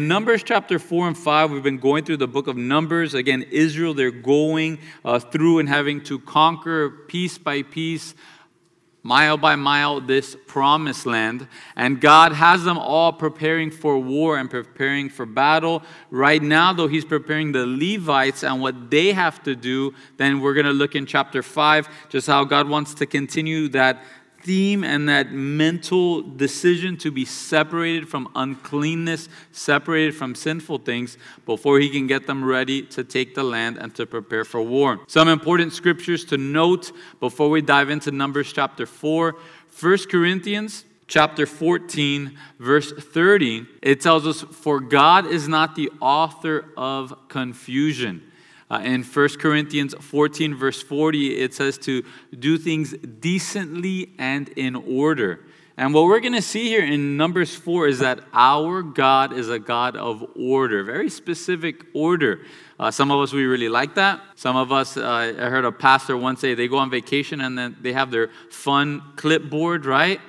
Numbers chapter 4 and 5, we've been going through the book of Numbers. Again, Israel, they're going uh, through and having to conquer piece by piece, mile by mile, this promised land. And God has them all preparing for war and preparing for battle. Right now, though, He's preparing the Levites and what they have to do. Then we're going to look in chapter 5, just how God wants to continue that theme and that mental decision to be separated from uncleanness, separated from sinful things, before he can get them ready to take the land and to prepare for war. Some important scriptures to note before we dive into Numbers chapter 4. 1 Corinthians chapter 14, verse 30, it tells us, For God is not the author of confusion uh, in 1 Corinthians 14, verse 40, it says to do things decently and in order. And what we're going to see here in Numbers 4 is that our God is a God of order, very specific order. Uh, some of us, we really like that. Some of us, uh, I heard a pastor once say they go on vacation and then they have their fun clipboard, right?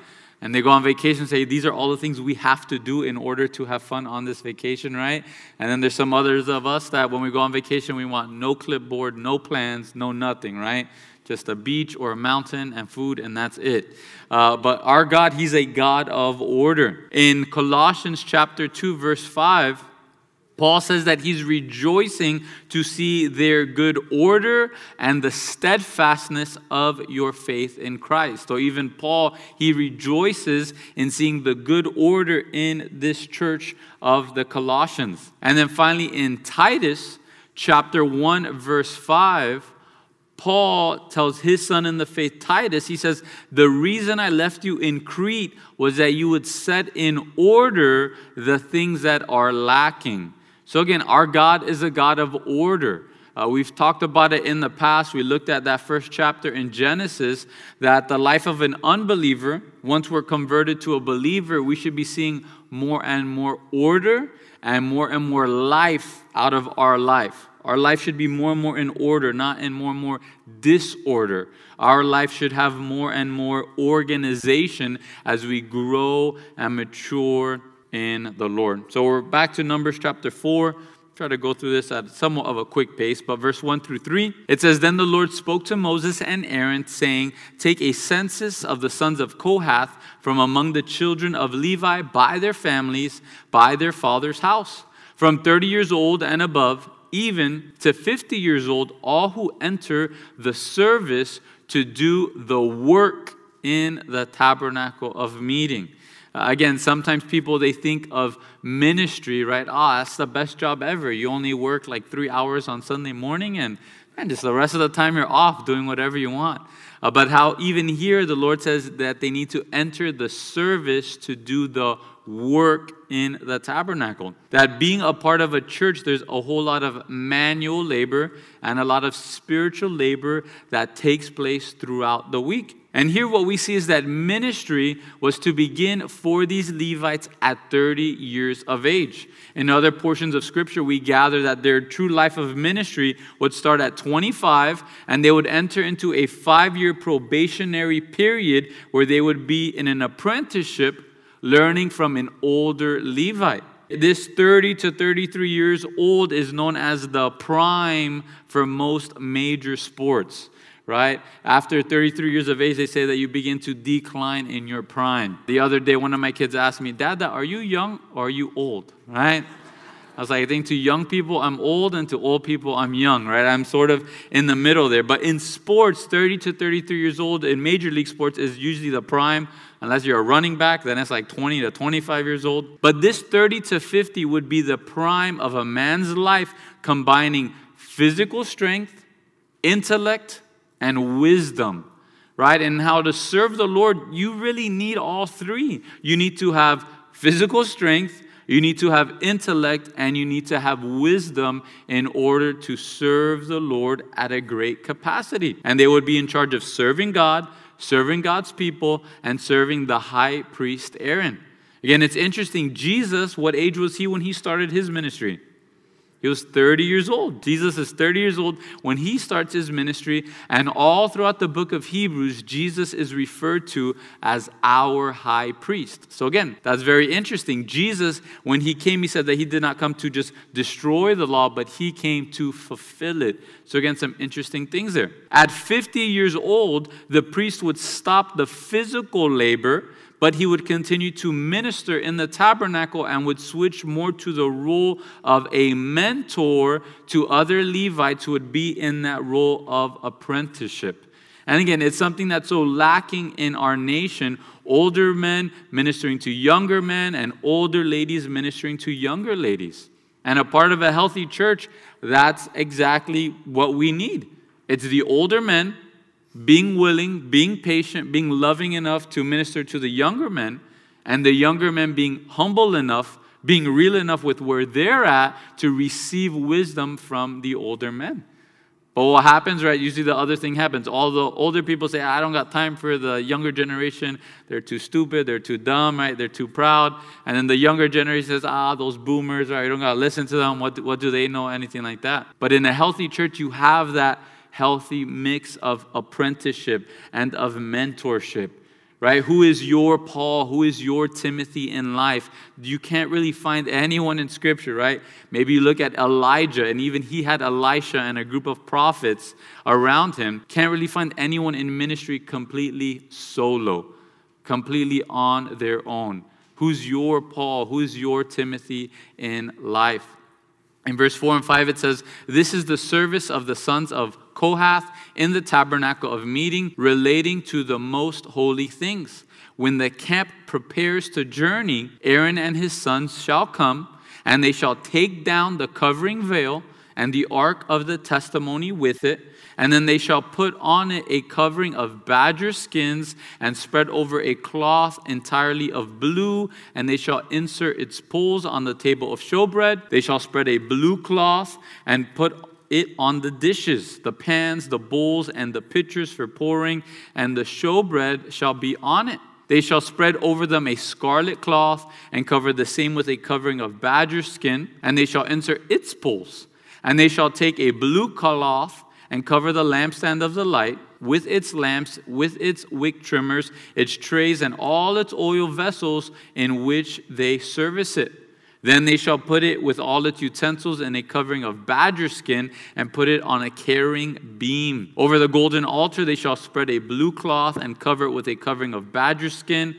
And they go on vacation and say these are all the things we have to do in order to have fun on this vacation right? And then there's some others of us that when we go on vacation we want no clipboard no plans no nothing right? Just a beach or a mountain and food and that's it. Uh, but our god he's a god of order. In colossians chapter 2 verse 5 Paul says that he's rejoicing to see their good order and the steadfastness of your faith in Christ. So even Paul, he rejoices in seeing the good order in this church of the Colossians. And then finally in Titus chapter 1 verse 5, Paul tells his son in the faith, Titus, he says, The reason I left you in Crete was that you would set in order the things that are lacking so, again, our God is a God of order. Uh, we've talked about it in the past. We looked at that first chapter in Genesis that the life of an unbeliever, once we're converted to a believer, we should be seeing more and more order and more and more life out of our life. Our life should be more and more in order, not in more and more disorder. Our life should have more and more organization as we grow and mature in the Lord. So we're back to Numbers chapter 4. Try to go through this at somewhat of a quick pace, but verse 1 through 3, it says, Then the Lord spoke to Moses and Aaron, saying, Take a census of the sons of Kohath from among the children of Levi by their families, by their father's house, from 30 years old and above, even to 50 years old, all who enter the service to do the work in the tabernacle of meeting. Uh, again, sometimes people they think of ministry, right? Ah, oh, that's the best job ever. You only work like three hours on Sunday morning, and and just the rest of the time you're off doing whatever you want. Uh, but how even here the Lord says that they need to enter the service to do the work in the tabernacle. That being a part of a church, there's a whole lot of manual labor and a lot of spiritual labor that takes place throughout the week. And here, what we see is that ministry was to begin for these Levites at 30 years of age. In other portions of Scripture, we gather that their true life of ministry would start at 25, and they would enter into a five year probationary period where they would be in an apprenticeship learning from an older Levite. This 30 to 33 years old is known as the prime for most major sports right? After 33 years of age, they say that you begin to decline in your prime. The other day, one of my kids asked me, Dada, are you young or are you old, right? I was like, I think to young people, I'm old, and to old people, I'm young, right? I'm sort of in the middle there. But in sports, 30 to 33 years old, in major league sports, is usually the prime. Unless you're a running back, then it's like 20 to 25 years old. But this 30 to 50 would be the prime of a man's life, combining physical strength, intellect, and wisdom, right? And how to serve the Lord, you really need all three. You need to have physical strength, you need to have intellect, and you need to have wisdom in order to serve the Lord at a great capacity. And they would be in charge of serving God, serving God's people, and serving the high priest Aaron. Again, it's interesting. Jesus, what age was he when he started his ministry? He was 30 years old. Jesus is 30 years old when he starts his ministry. And all throughout the book of Hebrews, Jesus is referred to as our high priest. So, again, that's very interesting. Jesus, when he came, he said that he did not come to just destroy the law, but he came to fulfill it. So, again, some interesting things there. At 50 years old, the priest would stop the physical labor but he would continue to minister in the tabernacle and would switch more to the role of a mentor to other Levites who would be in that role of apprenticeship. And again, it's something that's so lacking in our nation older men ministering to younger men, and older ladies ministering to younger ladies. And a part of a healthy church, that's exactly what we need. It's the older men being willing, being patient, being loving enough to minister to the younger men, and the younger men being humble enough, being real enough with where they're at to receive wisdom from the older men. But what happens, right? Usually the other thing happens. All the older people say, I don't got time for the younger generation. They're too stupid. They're too dumb, right? They're too proud. And then the younger generation says, ah, those boomers, right? You don't got to listen to them. What, what do they know? Anything like that. But in a healthy church, you have that healthy mix of apprenticeship and of mentorship right? Who is your Paul? Who is your Timothy in life? You can't really find anyone in Scripture, right? Maybe you look at Elijah, and even he had Elisha and a group of prophets around him. Can't really find anyone in ministry completely solo, completely on their own. Who's your Paul? Who's your Timothy in life? In verse 4 and 5, it says, This is the service of the sons of Kohath in the tabernacle of meeting relating to the most holy things. When the camp prepares to journey, Aaron and his sons shall come, and they shall take down the covering veil and the ark of the testimony with it. And then they shall put on it a covering of badger skins and spread over a cloth entirely of blue. And they shall insert its poles on the table of showbread. They shall spread a blue cloth and put it on the dishes, the pans, the bowls, and the pitchers for pouring, and the showbread shall be on it. They shall spread over them a scarlet cloth and cover the same with a covering of badger skin, and they shall insert its poles. And they shall take a blue cloth and cover the lampstand of the light with its lamps, with its wick trimmers, its trays, and all its oil vessels in which they service it. Then they shall put it with all its utensils in a covering of badger skin and put it on a carrying beam. Over the golden altar they shall spread a blue cloth and cover it with a covering of badger skin.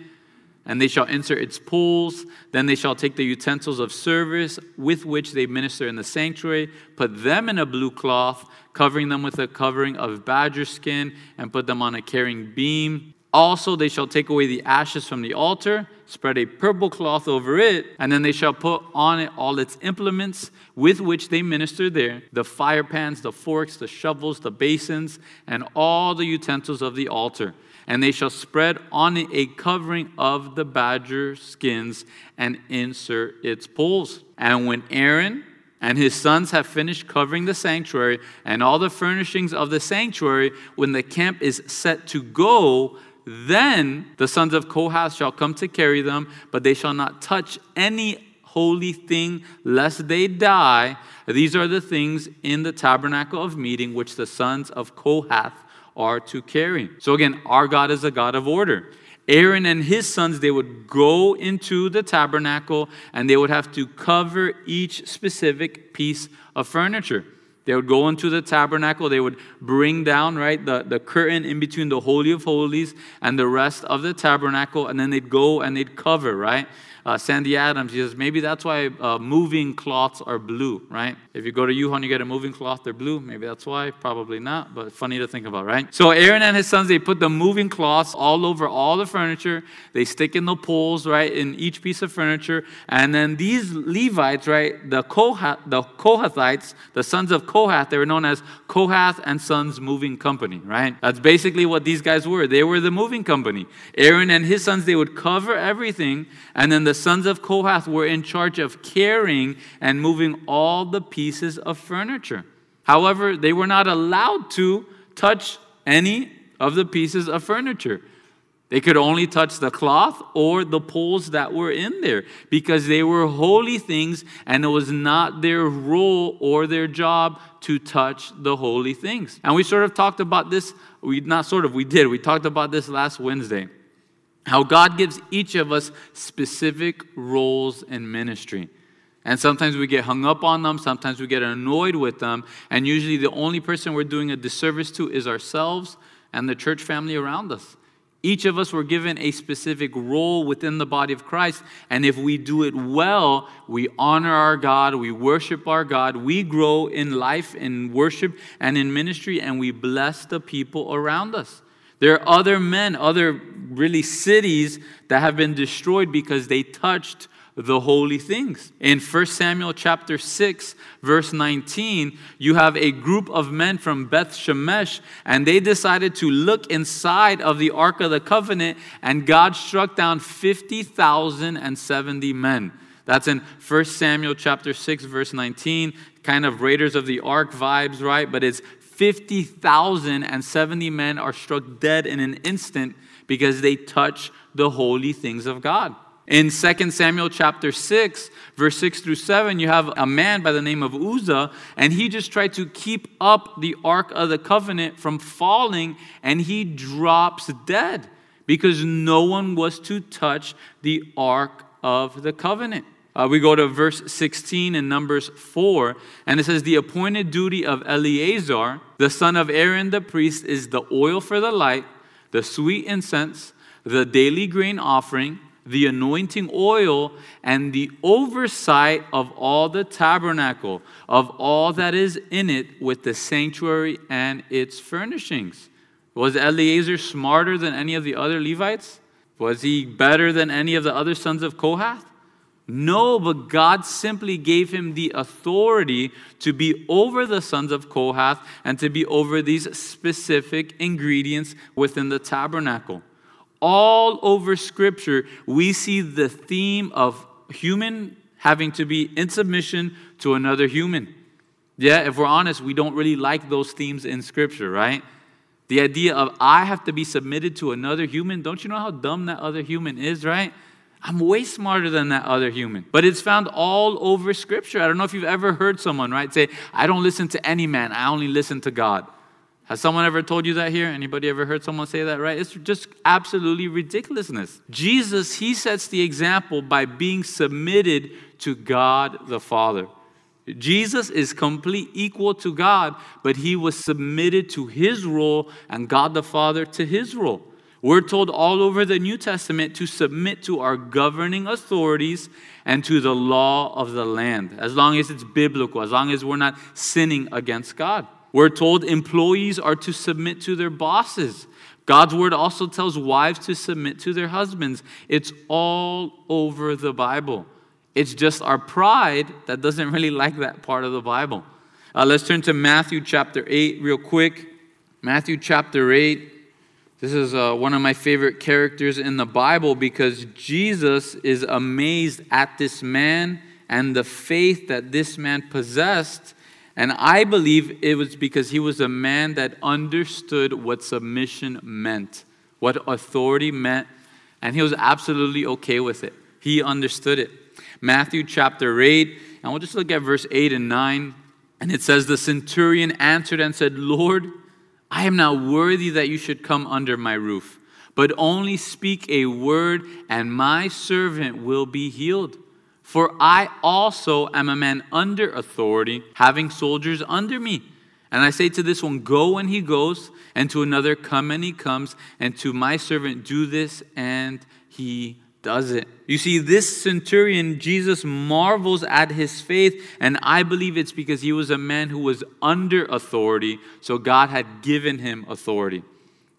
And they shall insert its poles. Then they shall take the utensils of service with which they minister in the sanctuary, put them in a blue cloth, covering them with a covering of badger skin, and put them on a carrying beam. Also, they shall take away the ashes from the altar, spread a purple cloth over it, and then they shall put on it all its implements with which they minister there the fire pans, the forks, the shovels, the basins, and all the utensils of the altar. And they shall spread on it a covering of the badger skins and insert its poles. And when Aaron and his sons have finished covering the sanctuary and all the furnishings of the sanctuary, when the camp is set to go, then the sons of Kohath shall come to carry them, but they shall not touch any holy thing lest they die. These are the things in the tabernacle of meeting which the sons of Kohath are to carry. So again, our God is a God of order. Aaron and his sons, they would go into the tabernacle and they would have to cover each specific piece of furniture. They would go into the tabernacle, they would bring down, right, the, the curtain in between the Holy of Holies and the rest of the tabernacle, and then they'd go and they'd cover, right? Uh, Sandy Adams, he says, maybe that's why uh, moving cloths are blue, right? If you go to U-Haul you get a moving cloth, they're blue. Maybe that's why. Probably not, but funny to think about, right? So Aaron and his sons, they put the moving cloths all over all the furniture. They stick in the poles, right, in each piece of furniture. And then these Levites, right, the, Kohath, the Kohathites, the sons of Kohath, they were known as Kohath and Sons Moving Company, right? That's basically what these guys were. They were the moving company. Aaron and his sons, they would cover everything, and then the sons of Kohath were in charge of carrying and moving all the pieces of furniture. However, they were not allowed to touch any of the pieces of furniture. They could only touch the cloth or the poles that were in there because they were holy things and it was not their role or their job to touch the holy things. And we sort of talked about this, we not sort of, we did. We talked about this last Wednesday. How God gives each of us specific roles in ministry. And sometimes we get hung up on them, sometimes we get annoyed with them, and usually the only person we're doing a disservice to is ourselves and the church family around us. Each of us were given a specific role within the body of Christ. And if we do it well, we honor our God, we worship our God, we grow in life, in worship, and in ministry, and we bless the people around us. There are other men, other really cities that have been destroyed because they touched the holy things. In 1 Samuel chapter 6, verse 19, you have a group of men from Beth Shemesh, and they decided to look inside of the Ark of the Covenant, and God struck down 50,070 men. That's in 1 Samuel chapter 6, verse 19, kind of Raiders of the Ark vibes, right? But it's 50,070 men are struck dead in an instant because they touch the holy things of God. In 2 Samuel chapter 6, verse 6 through 7, you have a man by the name of Uzzah, and he just tried to keep up the Ark of the Covenant from falling, and he drops dead because no one was to touch the Ark of the Covenant. Uh, we go to verse 16 in Numbers 4, and it says, The appointed duty of Eleazar, the son of Aaron the priest, is the oil for the light, the sweet incense, the daily grain offering, the anointing oil, and the oversight of all the tabernacle, of all that is in it, with the sanctuary and its furnishings. Was Eleazar smarter than any of the other Levites? Was he better than any of the other sons of Kohath? No, but God simply gave him the authority to be over the sons of Kohath and to be over these specific ingredients within the tabernacle all over Scripture, we see the theme of human having to be in submission to another human. Yeah, if we're honest, we don't really like those themes in Scripture, right? The idea of I have to be submitted to another human, don't you know how dumb that other human is, right? I'm way smarter than that other human. But it's found all over Scripture. I don't know if you've ever heard someone, right, say, I don't listen to any man, I only listen to God. Has someone ever told you that here? Anybody ever heard someone say that, right? It's just absolutely ridiculousness. Jesus, he sets the example by being submitted to God the Father. Jesus is complete equal to God, but he was submitted to his role and God the Father to his role. We're told all over the New Testament to submit to our governing authorities and to the law of the land, as long as it's biblical, as long as we're not sinning against God. We're told employees are to submit to their bosses. God's word also tells wives to submit to their husbands. It's all over the Bible. It's just our pride that doesn't really like that part of the Bible. Uh, let's turn to Matthew chapter 8 real quick. Matthew chapter 8. This is uh, one of my favorite characters in the Bible because Jesus is amazed at this man and the faith that this man possessed and I believe it was because he was a man that understood what submission meant, what authority meant, and he was absolutely okay with it. He understood it. Matthew chapter 8, and we'll just look at verse 8 and 9. And it says, The centurion answered and said, Lord, I am not worthy that you should come under my roof, but only speak a word, and my servant will be healed. For I also am a man under authority, having soldiers under me. And I say to this one, Go and he goes, and to another, Come and he comes, and to my servant, Do this, and he does it. You see, this centurion, Jesus marvels at his faith, and I believe it's because he was a man who was under authority, so God had given him authority.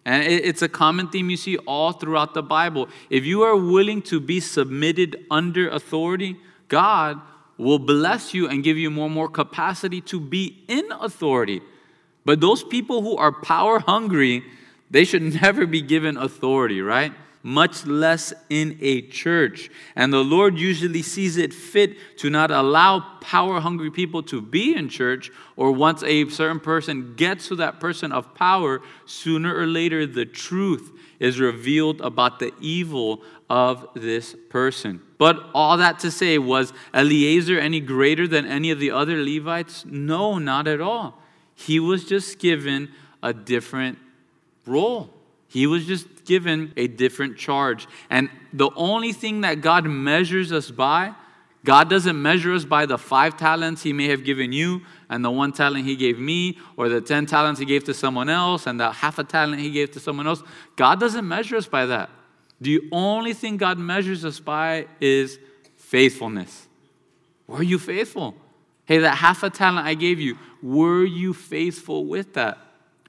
And it's a common theme you see all throughout the Bible. If you are willing to be submitted under authority, God will bless you and give you more and more capacity to be in authority. But those people who are power hungry, they should never be given authority, right? Much less in a church. And the Lord usually sees it fit to not allow power hungry people to be in church, or once a certain person gets to that person of power, sooner or later the truth is revealed about the evil of this person. But all that to say, was Eleazar any greater than any of the other Levites? No, not at all. He was just given a different role. He was just given a different charge. And the only thing that God measures us by, God doesn't measure us by the five talents He may have given you, and the one talent He gave me, or the 10 talents He gave to someone else, and the half a talent He gave to someone else. God doesn't measure us by that. The only thing God measures us by is faithfulness. Were you faithful? Hey, that half a talent I gave you, were you faithful with that?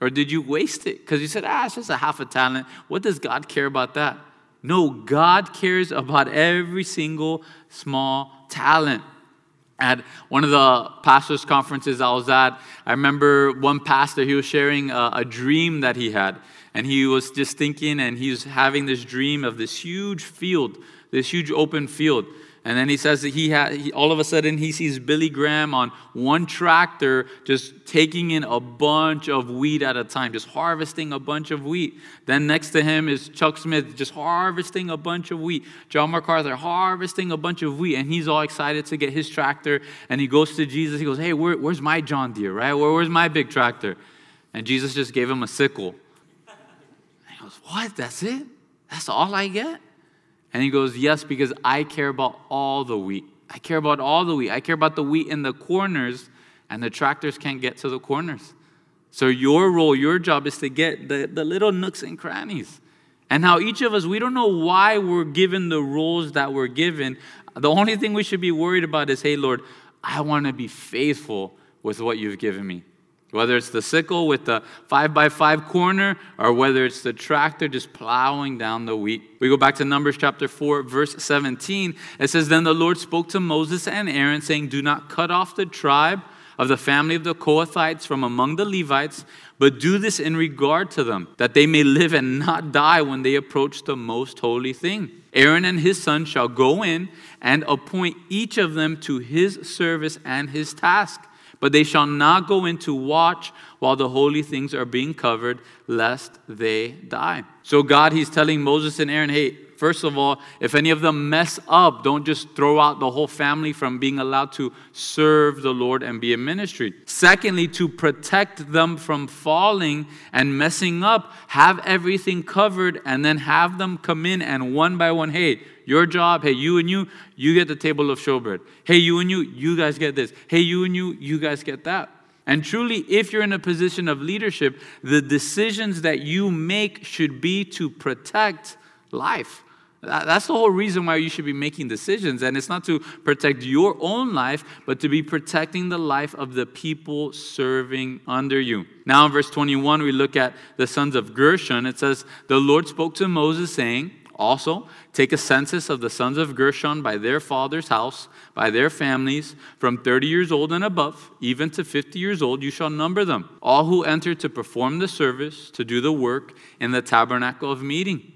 Or did you waste it? Because you said, ah, it's just a half a talent. What does God care about that? No, God cares about every single small talent. At one of the pastors' conferences I was at, I remember one pastor, he was sharing a, a dream that he had. And he was just thinking, and he was having this dream of this huge field, this huge open field. And then he says that he had, he, all of a sudden, he sees Billy Graham on one tractor just taking in a bunch of wheat at a time, just harvesting a bunch of wheat. Then next to him is Chuck Smith just harvesting a bunch of wheat. John MacArthur harvesting a bunch of wheat. And he's all excited to get his tractor. And he goes to Jesus. He goes, Hey, where, where's my John Deere, right? Where, where's my big tractor? And Jesus just gave him a sickle. And he goes, What? That's it? That's all I get? And he goes, Yes, because I care about all the wheat. I care about all the wheat. I care about the wheat in the corners, and the tractors can't get to the corners. So your role, your job is to get the, the little nooks and crannies. And how each of us, we don't know why we're given the roles that we're given. The only thing we should be worried about is, hey, Lord, I want to be faithful with what you've given me. Whether it's the sickle with the five by five corner or whether it's the tractor just plowing down the wheat. We go back to Numbers chapter 4, verse 17. It says, Then the Lord spoke to Moses and Aaron, saying, Do not cut off the tribe of the family of the Kohathites from among the Levites, but do this in regard to them, that they may live and not die when they approach the most holy thing. Aaron and his son shall go in and appoint each of them to his service and his task but they shall not go in to watch while the holy things are being covered, lest they die. So, God, He's telling Moses and Aaron, hey, first of all, if any of them mess up, don't just throw out the whole family from being allowed to serve the Lord and be in ministry. Secondly, to protect them from falling and messing up, have everything covered and then have them come in and one by one, hey, your job, hey, you and you, you get the table of showbread. Hey, you and you, you guys get this. Hey, you and you, you guys get that. And truly, if you're in a position of leadership, the decisions that you make should be to protect life. That's the whole reason why you should be making decisions. And it's not to protect your own life, but to be protecting the life of the people serving under you. Now, in verse 21, we look at the sons of Gershon. It says, The Lord spoke to Moses, saying, also, take a census of the sons of Gershon by their father's house, by their families, from 30 years old and above, even to 50 years old, you shall number them. All who enter to perform the service, to do the work in the tabernacle of meeting.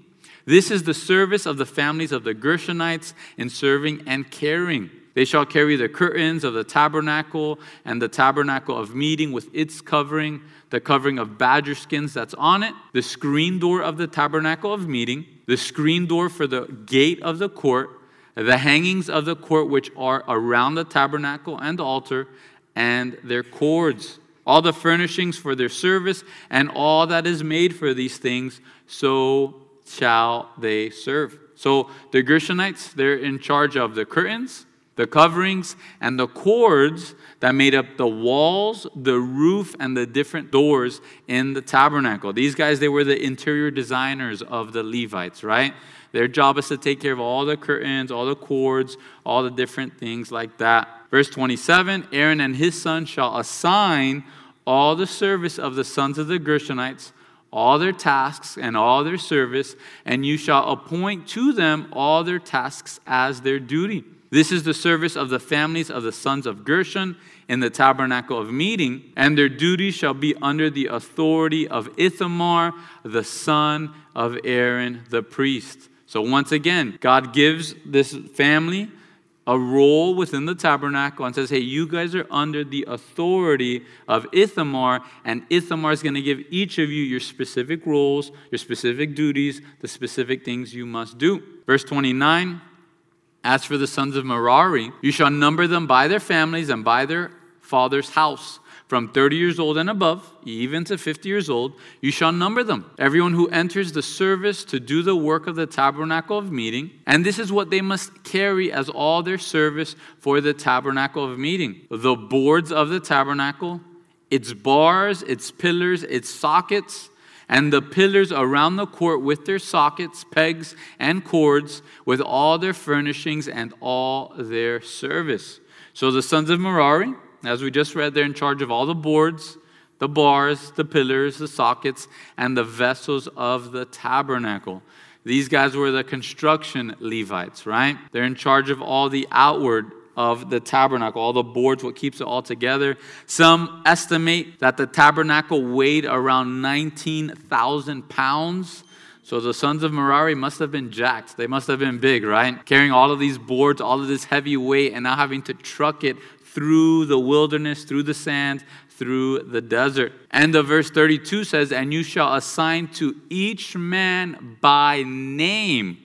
This is the service of the families of the Gershonites in serving and caring. They shall carry the curtains of the tabernacle and the tabernacle of meeting with its covering, the covering of badger skins that's on it, the screen door of the tabernacle of meeting the screen door for the gate of the court, the hangings of the court which are around the tabernacle and the altar, and their cords, all the furnishings for their service, and all that is made for these things, so shall they serve. So the Gershonites, they're in charge of the curtains, the coverings, and the cords that made up the walls, the roof, and the different doors in the tabernacle. These guys, they were the interior designers of the Levites, right? Their job is to take care of all the curtains, all the cords, all the different things like that. Verse 27 Aaron and his son shall assign all the service of the sons of the Gershonites, all their tasks and all their service, and you shall appoint to them all their tasks as their duty. This is the service of the families of the sons of Gershon in the tabernacle of meeting, and their duty shall be under the authority of Ithamar, the son of Aaron the priest. So, once again, God gives this family a role within the tabernacle and says, hey, you guys are under the authority of Ithamar, and Ithamar is going to give each of you your specific roles, your specific duties, the specific things you must do. Verse 29 As for the sons of Merari, you shall number them by their families and by their father's house from 30 years old and above, even to 50 years old, you shall number them. Everyone who enters the service to do the work of the tabernacle of meeting, and this is what they must carry as all their service for the tabernacle of meeting the boards of the tabernacle, its bars, its pillars, its sockets, and the pillars around the court with their sockets, pegs, and cords, with all their furnishings and all their service. So the sons of Merari, as we just read, they're in charge of all the boards, the bars, the pillars, the sockets, and the vessels of the tabernacle. These guys were the construction Levites, right? They're in charge of all the outward of the tabernacle, all the boards, what keeps it all together. Some estimate that the tabernacle weighed around 19,000 pounds. So the sons of Merari must have been jacked. They must have been big, right? Carrying all of these boards, all of this heavy weight, and now having to truck it through the wilderness, through the sand, through the desert. And the verse 32 says, And you shall assign to each man by name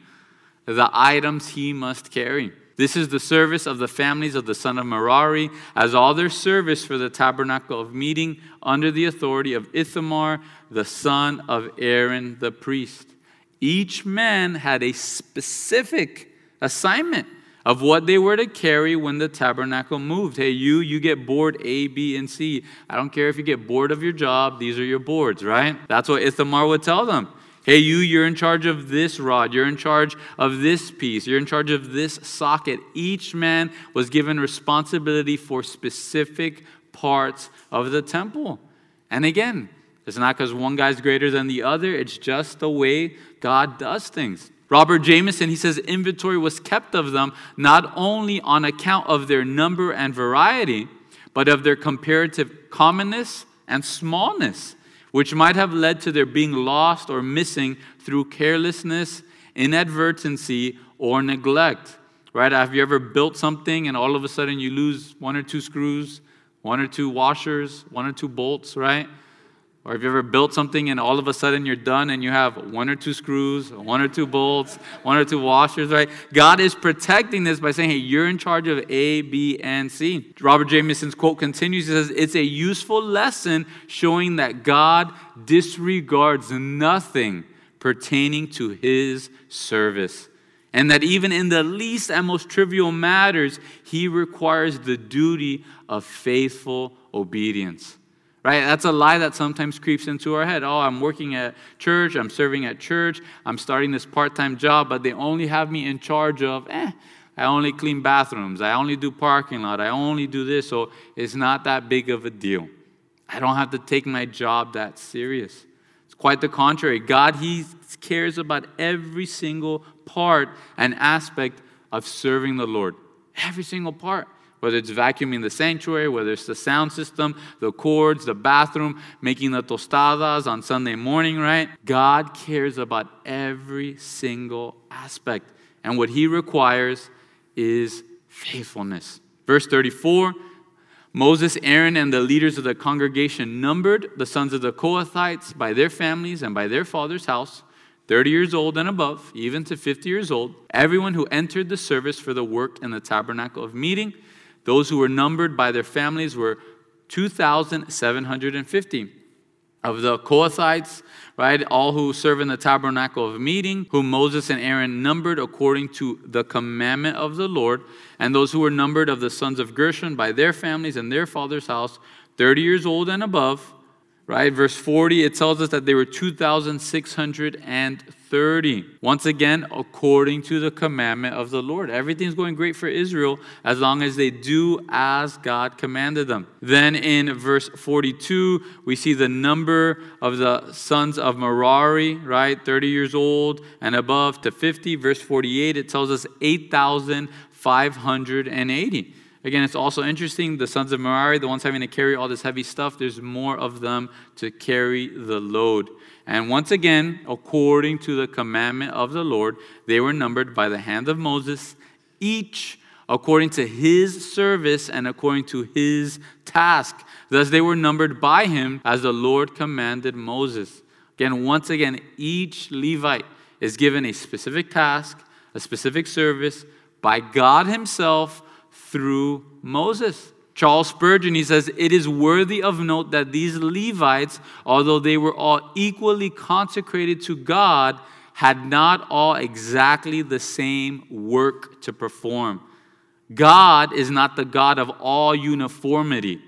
the items he must carry. This is the service of the families of the son of Merari, as all their service for the tabernacle of meeting under the authority of Ithamar, the son of Aaron the priest. Each man had a specific assignment of what they were to carry when the tabernacle moved. Hey, you, you get board A, B, and C. I don't care if you get bored of your job, these are your boards, right? That's what Ithamar would tell them. Hey, you, you're in charge of this rod. You're in charge of this piece. You're in charge of this socket. Each man was given responsibility for specific parts of the temple. And again, it's not because one guy's greater than the other, it's just the way God does things. Robert Jamieson, he says inventory was kept of them not only on account of their number and variety, but of their comparative commonness and smallness, which might have led to their being lost or missing through carelessness, inadvertency, or neglect. Right? Have you ever built something and all of a sudden you lose one or two screws, one or two washers, one or two bolts, right? Or have you ever built something and all of a sudden you're done and you have one or two screws, one or two bolts, one or two washers, right? God is protecting this by saying, hey, you're in charge of A, B, and C. Robert Jamieson's quote continues. He says, it's a useful lesson showing that God disregards nothing pertaining to his service. And that even in the least and most trivial matters, he requires the duty of faithful obedience right? That's a lie that sometimes creeps into our head. Oh, I'm working at church, I'm serving at church, I'm starting this part time job, but they only have me in charge of, eh, I only clean bathrooms, I only do parking lot, I only do this, so it's not that big of a deal. I don't have to take my job that serious. It's quite the contrary. God, He cares about every single part and aspect of serving the Lord. Every single part whether it's vacuuming the sanctuary, whether it's the sound system, the cords, the bathroom, making the tostadas on Sunday morning, right? God cares about every single aspect. And what he requires is faithfulness. Verse 34 Moses, Aaron, and the leaders of the congregation numbered the sons of the Kohathites by their families and by their father's house. 30 years old and above, even to 50 years old, everyone who entered the service for the work in the tabernacle of meeting, those who were numbered by their families were 2,750. Of the Kohathites, right, all who serve in the tabernacle of meeting, whom Moses and Aaron numbered according to the commandment of the Lord, and those who were numbered of the sons of Gershon by their families and their father's house, 30 years old and above, right? Verse 40, it tells us that they were 2,630. Once again, according to the commandment of the Lord. Everything's going great for Israel as long as they do as God commanded them. Then in verse 42, we see the number of the sons of Merari, right? 30 years old and above to 50. Verse 48, it tells us 8,000. 580. Again, it's also interesting the sons of Merari, the ones having to carry all this heavy stuff, there's more of them to carry the load. And once again, according to the commandment of the Lord, they were numbered by the hand of Moses, each according to his service and according to his task. Thus they were numbered by him as the Lord commanded Moses. Again, once again, each Levite is given a specific task, a specific service by God himself through Moses. Charles Spurgeon, he says, it is worthy of note that these Levites, although they were all equally consecrated to God, had not all exactly the same work to perform. God is not the God of all uniformity.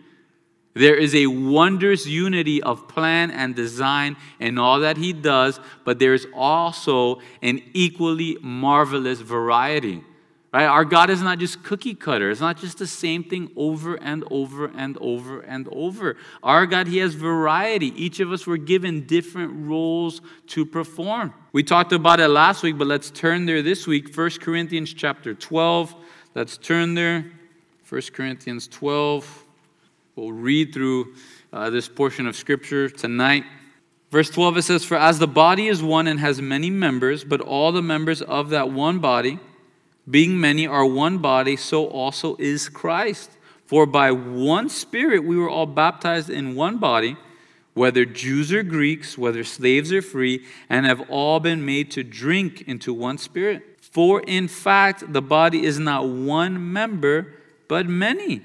There is a wondrous unity of plan and design in all that he does, but there is also an equally marvelous variety. Right? Our God is not just cookie cutter. It's not just the same thing over and over and over and over. Our God, He has variety. Each of us were given different roles to perform. We talked about it last week, but let's turn there this week. 1 Corinthians chapter 12. Let's turn there. 1 Corinthians 12. We'll read through uh, this portion of Scripture tonight. Verse 12 it says, For as the body is one and has many members, but all the members of that one body, being many are one body, so also is Christ. For by one Spirit we were all baptized in one body, whether Jews or Greeks, whether slaves or free, and have all been made to drink into one Spirit. For in fact, the body is not one member, but many.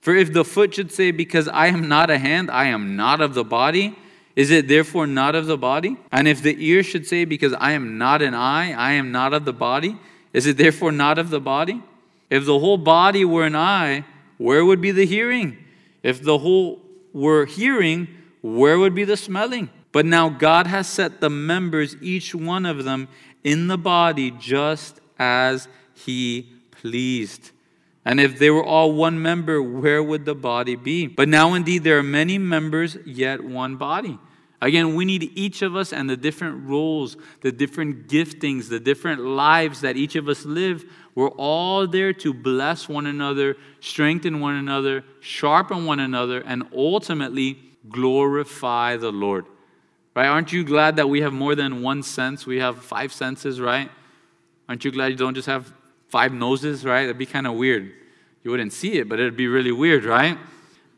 For if the foot should say, Because I am not a hand, I am not of the body, is it therefore not of the body? And if the ear should say, Because I am not an eye, I am not of the body, is it therefore not of the body? If the whole body were an eye, where would be the hearing? If the whole were hearing, where would be the smelling? But now God has set the members, each one of them, in the body just as He pleased. And if they were all one member, where would the body be? But now indeed there are many members, yet one body. Again, we need each of us and the different roles, the different giftings, the different lives that each of us live. We're all there to bless one another, strengthen one another, sharpen one another, and ultimately glorify the Lord. Right? Aren't you glad that we have more than one sense? We have five senses, right? Aren't you glad you don't just have five noses, right? That'd be kind of weird. You wouldn't see it, but it'd be really weird, right?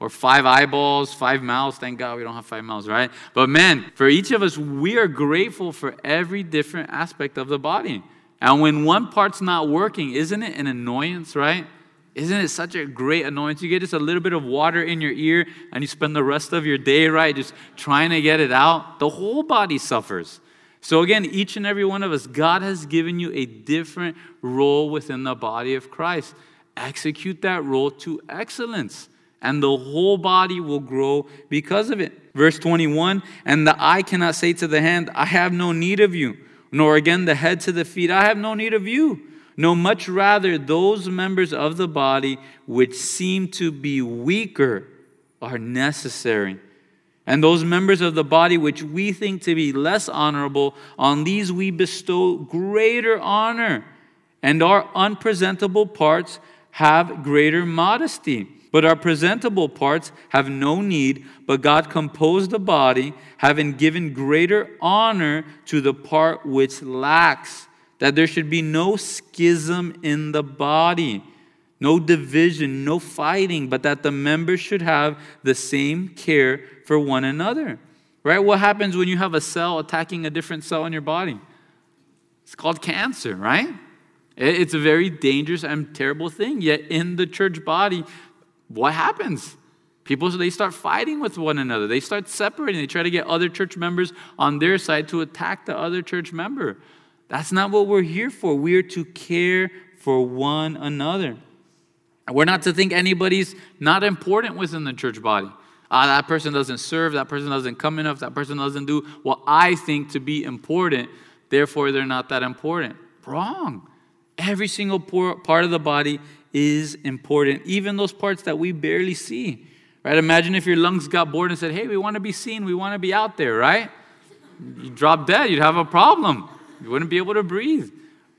Or five eyeballs, five mouths. Thank God we don't have five mouths, right? But man, for each of us, we are grateful for every different aspect of the body. And when one part's not working, isn't it an annoyance, right? Isn't it such a great annoyance? You get just a little bit of water in your ear and you spend the rest of your day, right, just trying to get it out. The whole body suffers. So, again, each and every one of us, God has given you a different role within the body of Christ. Execute that role to excellence and the whole body will grow because of it. Verse 21 And the eye cannot say to the hand, I have no need of you, nor again the head to the feet, I have no need of you. No, much rather, those members of the body which seem to be weaker are necessary. And those members of the body which we think to be less honorable, on these we bestow greater honor. And our unpresentable parts have greater modesty. But our presentable parts have no need, but God composed the body, having given greater honor to the part which lacks, that there should be no schism in the body, no division, no fighting, but that the members should have the same care for one another. Right? What happens when you have a cell attacking a different cell in your body? It's called cancer, right? It's a very dangerous and terrible thing. Yet in the church body, what happens? People, they start fighting with one another. They start separating. They try to get other church members on their side to attack the other church member. That's not what we're here for. We're to care for one another. We're not to think anybody's not important within the church body. Ah, that person doesn't serve, that person doesn't come enough, that person doesn't do what I think to be important, therefore they're not that important. Wrong. Every single part of the body is important, even those parts that we barely see. Right? Imagine if your lungs got bored and said, "Hey, we want to be seen, we want to be out there," right? You drop dead, you'd have a problem. You wouldn't be able to breathe.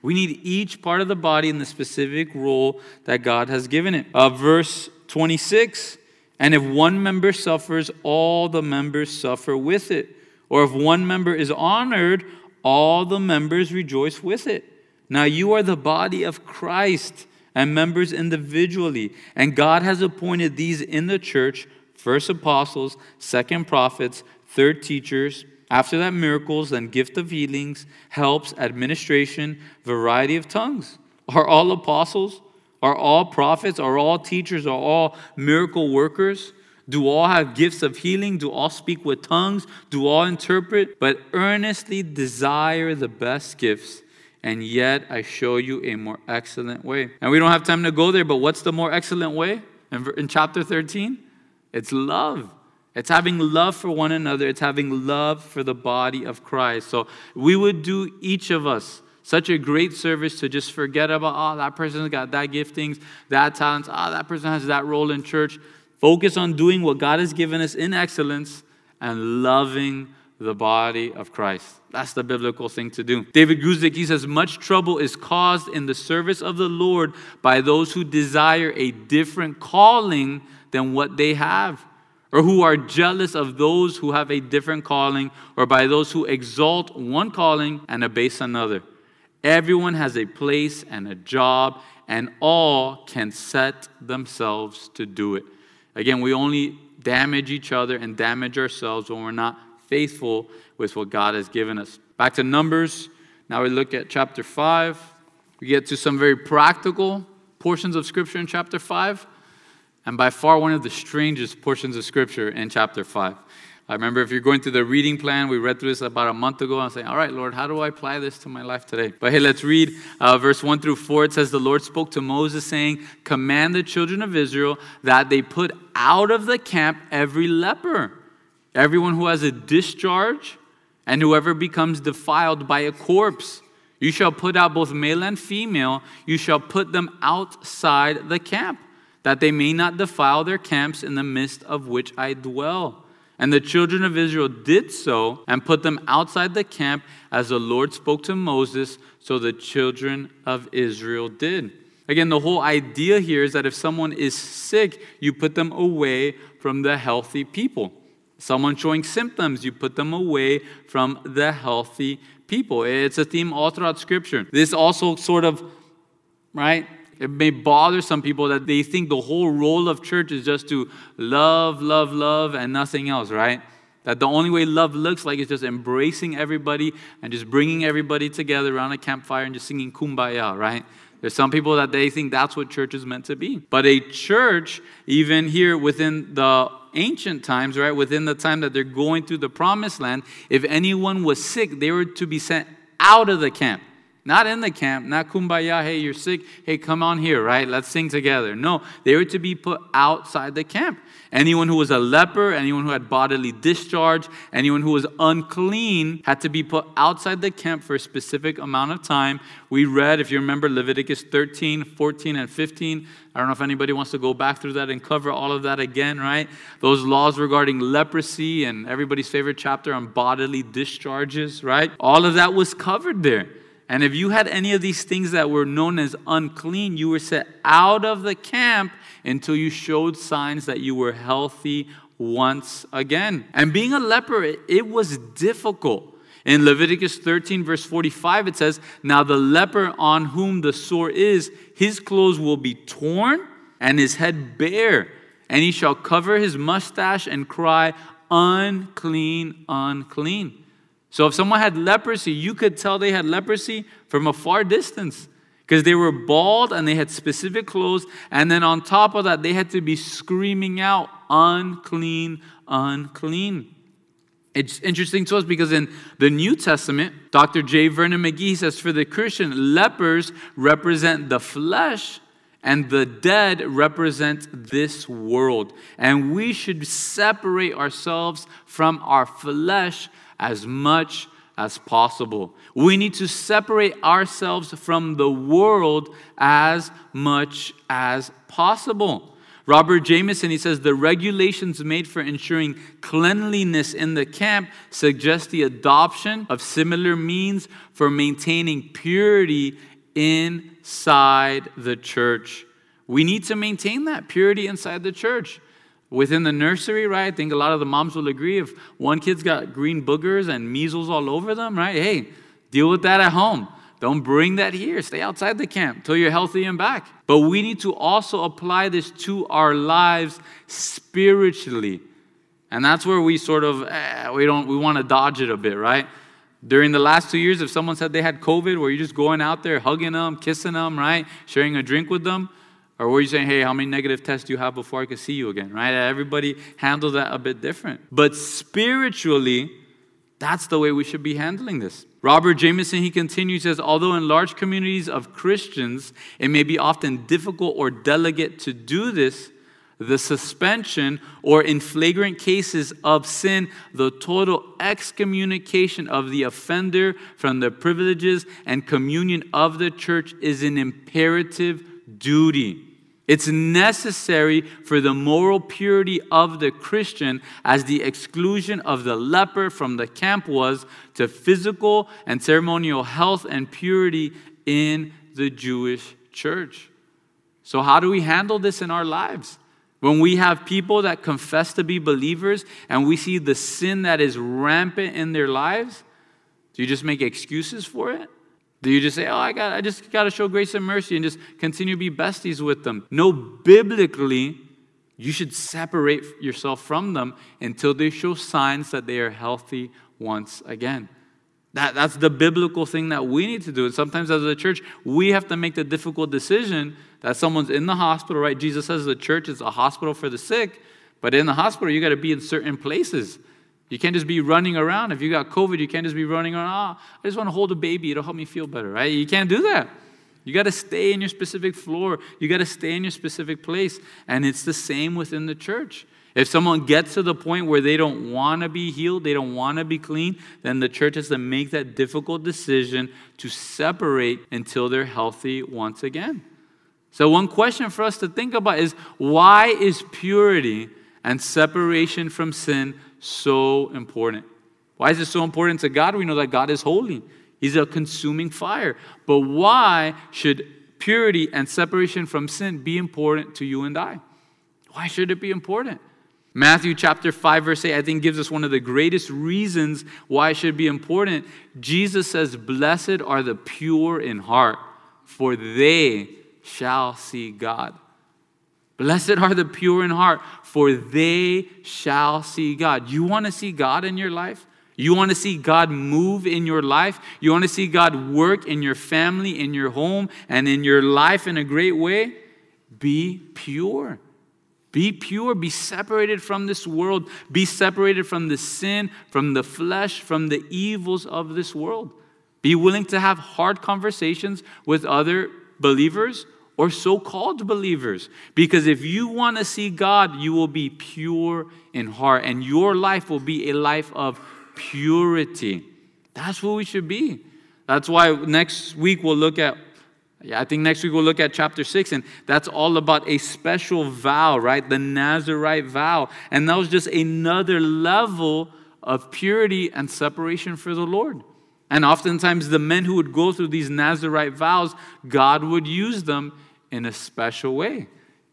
We need each part of the body in the specific role that God has given it. Uh, verse 26 And if one member suffers, all the members suffer with it. Or if one member is honored, all the members rejoice with it. Now you are the body of Christ and members individually. And God has appointed these in the church first apostles, second prophets, third teachers after that, miracles, then gift of healings, helps, administration, variety of tongues. Are all apostles? Are all prophets? Are all teachers? Are all miracle workers? Do all have gifts of healing? Do all speak with tongues? Do all interpret? But earnestly desire the best gifts, and yet I show you a more excellent way. And we don't have time to go there, but what's the more excellent way? In, in chapter 13? It's love. It's having love for one another. It's having love for the body of Christ. So we would do each of us such a great service to just forget about, oh, that person's got that giftings, that talents, oh, that person has that role in church. Focus on doing what God has given us in excellence and loving the body of Christ. That's the biblical thing to do. David Guzik, he says, much trouble is caused in the service of the Lord by those who desire a different calling than what they have or who are jealous of those who have a different calling, or by those who exalt one calling and abase another. Everyone has a place and a job, and all can set themselves to do it. Again, we only damage each other and damage ourselves when we're not faithful with what God has given us. Back to Numbers. Now we look at chapter 5. We get to some very practical portions of Scripture in chapter 5 and by far one of the strangest portions of Scripture in chapter 5. I remember if you're going through the reading plan, we read through this about a month ago. I'm saying, all right, Lord, how do I apply this to my life today? But hey, let's read uh, verse 1 through 4. It says, The Lord spoke to Moses, saying, Command the children of Israel that they put out of the camp every leper, everyone who has a discharge, and whoever becomes defiled by a corpse. You shall put out both male and female, you shall put them outside the camp that they may not defile their camps in the midst of which I dwell. And the children of Israel did so and put them outside the camp as the Lord spoke to Moses, so the children of Israel did. Again, the whole idea here is that if someone is sick, you put them away from the healthy people. Someone showing symptoms, you put them away from the healthy people. It's a theme all throughout Scripture. This also sort of, right, it may bother some people that they think the whole role of church is just to love, love, love, and nothing else, right? That the only way love looks like is just embracing everybody and just bringing everybody together around a campfire and just singing kumbaya, right? There's some people that they think that's what church is meant to be. But a church, even here within the ancient times, right, within the time that they're going through the promised land, if anyone was sick, they were to be sent out of the camp. Not in the camp, not kumbaya, hey, you're sick, hey, come on here, right? Let's sing together. No, they were to be put outside the camp. Anyone who was a leper, anyone who had bodily discharge, anyone who was unclean had to be put outside the camp for a specific amount of time. We read, if you remember, Leviticus 13, 14, and 15. I don't know if anybody wants to go back through that and cover all of that again, right? Those laws regarding leprosy and everybody's favorite chapter on bodily discharges, right? All of that was covered there. And if you had any of these things that were known as unclean, you were set out of the camp until you showed signs that you were healthy once again. And being a leper, it, was difficult. In Leviticus 13, verse 45, it says, Now the leper on whom the sore is, his clothes will be torn and his head bare, and he shall cover his mustache and cry, Unclean, unclean. So if someone had leprosy, you could tell they had leprosy from a far distance because they were bald and they had specific clothes. And then on top of that, they had to be screaming out, unclean, unclean. It's interesting to us because in the New Testament, Dr. J. Vernon McGee says, for the Christian, lepers represent the flesh and the dead represent this world. And we should separate ourselves from our flesh as much as possible. We need to separate ourselves from the world as much as possible. Robert Jamieson, he says, the regulations made for ensuring cleanliness in the camp suggest the adoption of similar means for maintaining purity inside the church. We need to maintain that purity inside the church. Within the nursery, right? I think a lot of the moms will agree if one kid's got green boogers and measles all over them, right? Hey, deal with that at home. Don't bring that here. Stay outside the camp till you're healthy and back. But we need to also apply this to our lives spiritually. And that's where we sort of eh, we don't we want to dodge it a bit, right? During the last two years, if someone said they had COVID, were you just going out there hugging them, kissing them, right? Sharing a drink with them? Or were you saying, hey, how many negative tests do you have before I can see you again, right? Everybody handles that a bit different. But spiritually, that's the way we should be handling this. Robert Jamieson, he continues, says, although in large communities of Christians, it may be often difficult or delicate to do this, the suspension, or in flagrant cases of sin, the total excommunication of the offender from the privileges and communion of the church is an imperative duty. It's necessary for the moral purity of the Christian as the exclusion of the leper from the camp was to physical and ceremonial health and purity in the Jewish church. So, how do we handle this in our lives? When we have people that confess to be believers and we see the sin that is rampant in their lives, do you just make excuses for it? Do you just say, "Oh, I got I just got to show grace and mercy and just continue to be besties with them?" No, biblically, you should separate yourself from them until they show signs that they are healthy once again. That, that's the biblical thing that we need to do. And sometimes as a church, we have to make the difficult decision that someone's in the hospital, right? Jesus says the church is a hospital for the sick, but in the hospital, you got to be in certain places. You can't just be running around. If you got COVID, you can't just be running around. Oh, I just want to hold a baby. It'll help me feel better, right? You can't do that. You got to stay in your specific floor. You got to stay in your specific place. And it's the same within the church. If someone gets to the point where they don't want to be healed, they don't want to be clean, then the church has to make that difficult decision to separate until they're healthy once again. So, one question for us to think about is why is purity and separation from sin so important? Why is it so important to God? We know that God is holy, He's a consuming fire. But why should purity and separation from sin be important to you and I? Why should it be important? Matthew chapter 5, verse 8, I think gives us one of the greatest reasons why it should be important. Jesus says, Blessed are the pure in heart, for they shall see God. Blessed are the pure in heart, for they shall see God. You want to see God in your life? You want to see God move in your life? You want to see God work in your family, in your home, and in your life in a great way? Be pure. Be pure. Be separated from this world. Be separated from the sin, from the flesh, from the evils of this world. Be willing to have hard conversations with other believers or so called believers. Because if you want to see God, you will be pure in heart, and your life will be a life of purity. That's what we should be. That's why next week we'll look at, yeah, I think next week we'll look at chapter six, and that's all about a special vow, right? The Nazarite vow. And that was just another level of purity and separation for the Lord. And oftentimes, the men who would go through these Nazarite vows, God would use them in a special way.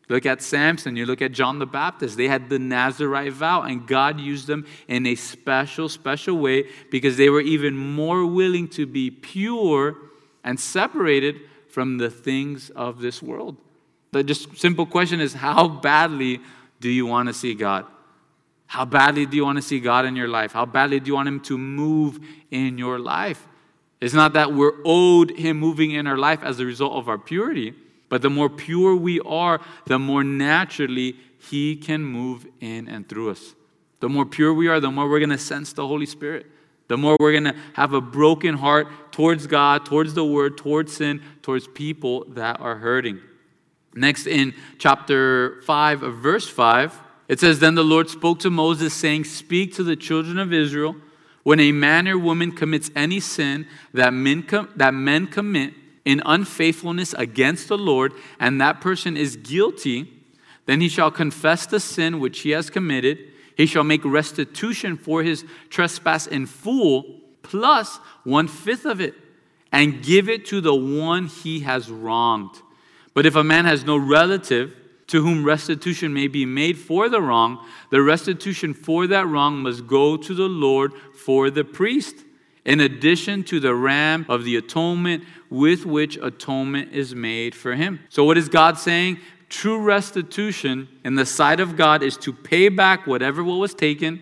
Look at Samson, you look at John the Baptist. They had the Nazarite vow, and God used them in a special, special way because they were even more willing to be pure and separated from the things of this world. The just simple question is how badly do you want to see God? How badly do you want to see God in your life? How badly do you want Him to move in your life? It's not that we're owed Him moving in our life as a result of our purity. But the more pure we are, the more naturally He can move in and through us. The more pure we are, the more we're going to sense the Holy Spirit. The more we're going to have a broken heart towards God, towards the Word, towards sin, towards people that are hurting. Next, in chapter 5, verse 5, it says, Then the Lord spoke to Moses, saying, Speak to the children of Israel. When a man or woman commits any sin that men, com- that men commit, in unfaithfulness against the Lord, and that person is guilty, then he shall confess the sin which he has committed. He shall make restitution for his trespass in full, plus one fifth of it. and give it to the one he has wronged. But if a man has no relative to whom restitution may be made for the wrong, the restitution for that wrong must go to the Lord for the priest, in addition to the ram of the atonement with which atonement is made for him. So, what is God saying? True restitution in the sight of God is to pay back whatever was taken,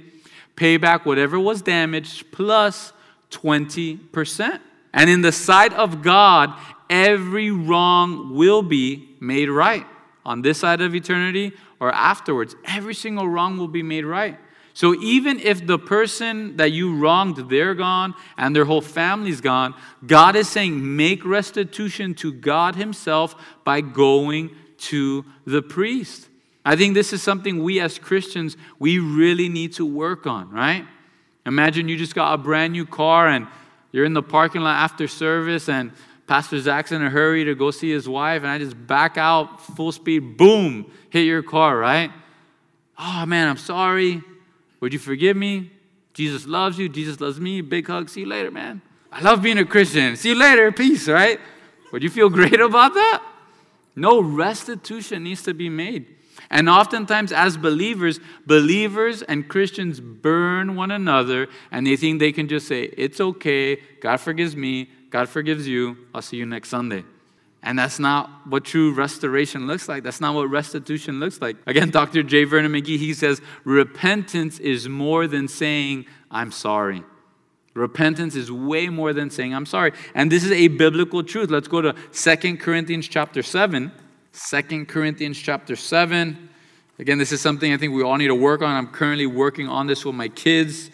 pay back whatever was damaged, plus 20%. And in the sight of God, every wrong will be made right on this side of eternity or afterwards. Every single wrong will be made right. So even if the person that you wronged, they're gone and their whole family's gone, God is saying, make restitution to God Himself by going to the priest. I think this is something we as Christians, we really need to work on, right? Imagine you just got a brand new car and you're in the parking lot after service and Pastor Zach's in a hurry to go see his wife, and I just back out full speed, boom, hit your car, right? Oh man, I'm sorry. Would you forgive me? Jesus loves you. Jesus loves me. Big hug. See you later, man. I love being a Christian. See you later. Peace, right? Would you feel great about that? No restitution needs to be made. And oftentimes, as believers, believers and Christians burn one another and they think they can just say, It's okay, God forgives me, God forgives you, I'll see you next Sunday. And that's not what true restoration looks like. That's not what restitution looks like. Again, Dr. J. Vernon McGee, he says, repentance is more than saying, I'm sorry. Repentance is way more than saying, I'm sorry. And this is a biblical truth. Let's go to Second Corinthians chapter 7. 2 Corinthians chapter 7. Again, this is something I think we all need to work on. I'm currently working on this with my kids.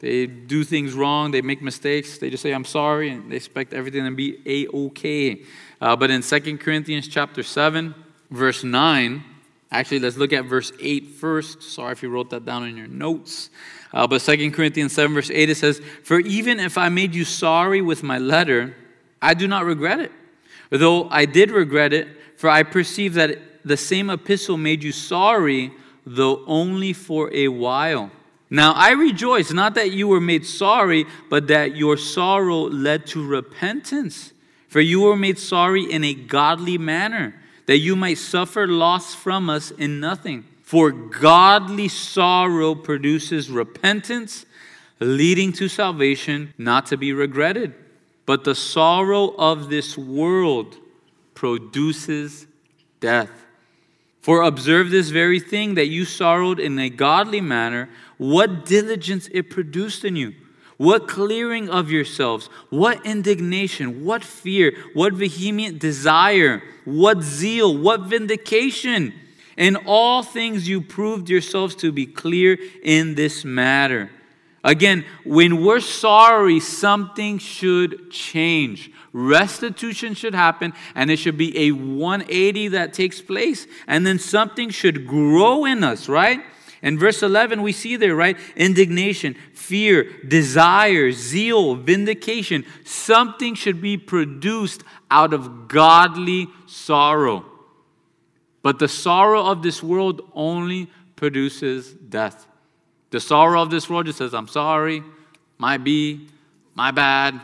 They do things wrong, they make mistakes, they just say, I'm sorry, and they expect everything to be a okay. Uh, but in 2 Corinthians chapter 7, verse 9, actually, let's look at verse 8 first. Sorry if you wrote that down in your notes. Uh, but 2 Corinthians 7, verse 8, it says, For even if I made you sorry with my letter, I do not regret it. Though I did regret it, for I perceive that the same epistle made you sorry, though only for a while. Now I rejoice, not that you were made sorry, but that your sorrow led to repentance. For you were made sorry in a godly manner, that you might suffer loss from us in nothing. For godly sorrow produces repentance, leading to salvation, not to be regretted. But the sorrow of this world produces death. For observe this very thing that you sorrowed in a godly manner, what diligence it produced in you, what clearing of yourselves, what indignation, what fear, what vehement desire, what zeal, what vindication. In all things you proved yourselves to be clear in this matter. Again, when we're sorry, something should change. Restitution should happen, and it should be a 180 that takes place, and then something should grow in us, right? In verse 11, we see there, right? Indignation, fear, desire, zeal, vindication. Something should be produced out of godly sorrow. But the sorrow of this world only produces death. The sorrow of this world just says, I'm sorry, my be, my bad,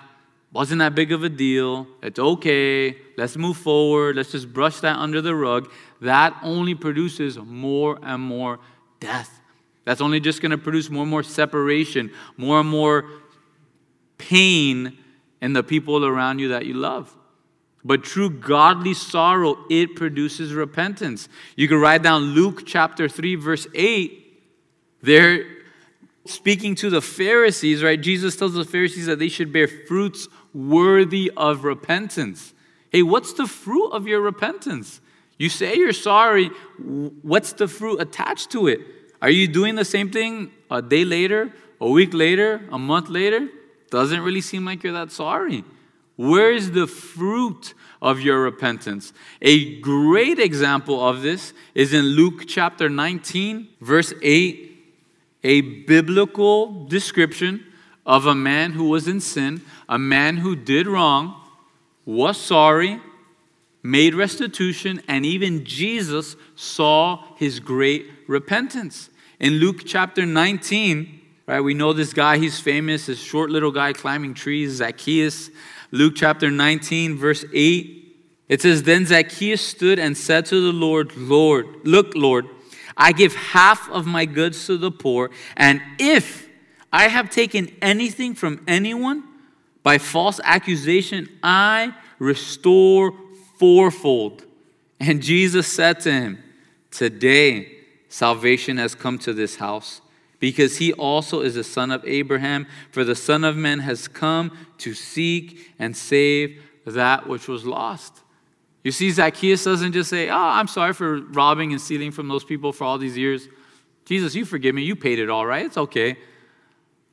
wasn't that big of a deal. It's okay. Let's move forward. Let's just brush that under the rug. That only produces more and more death. That's only just going to produce more and more separation, more and more pain in the people around you that you love. But true godly sorrow, it produces repentance. You can write down Luke chapter 3, verse 8. There, speaking to the Pharisees, right? Jesus tells the Pharisees that they should bear fruits worthy of repentance. Hey, what's the fruit of your repentance? You say you're sorry. What's the fruit attached to it? Are you doing the same thing a day later, a week later, a month later? Doesn't really seem like you're that sorry. Where is the fruit of your repentance? A great example of this is in Luke chapter 19, verse 8, a biblical description of a man who was in sin, a man who did wrong, was sorry, made restitution, and even Jesus saw his great repentance. In Luke chapter 19, right, we know this guy, he's famous, this short little guy climbing trees, Zacchaeus. Luke chapter 19, verse 8. It says, Then Zacchaeus stood and said to the Lord, Lord, look, Lord, I give half of my goods to the poor, and if I have taken anything from anyone by false accusation, I restore fourfold. And Jesus said to him, Today salvation has come to this house, because he also is a son of Abraham, for the Son of Man has come to seek and save that which was lost. You see, Zacchaeus doesn't just say, Oh, I'm sorry for robbing and stealing from those people for all these years. Jesus, you forgive me. You paid it all, right? It's okay.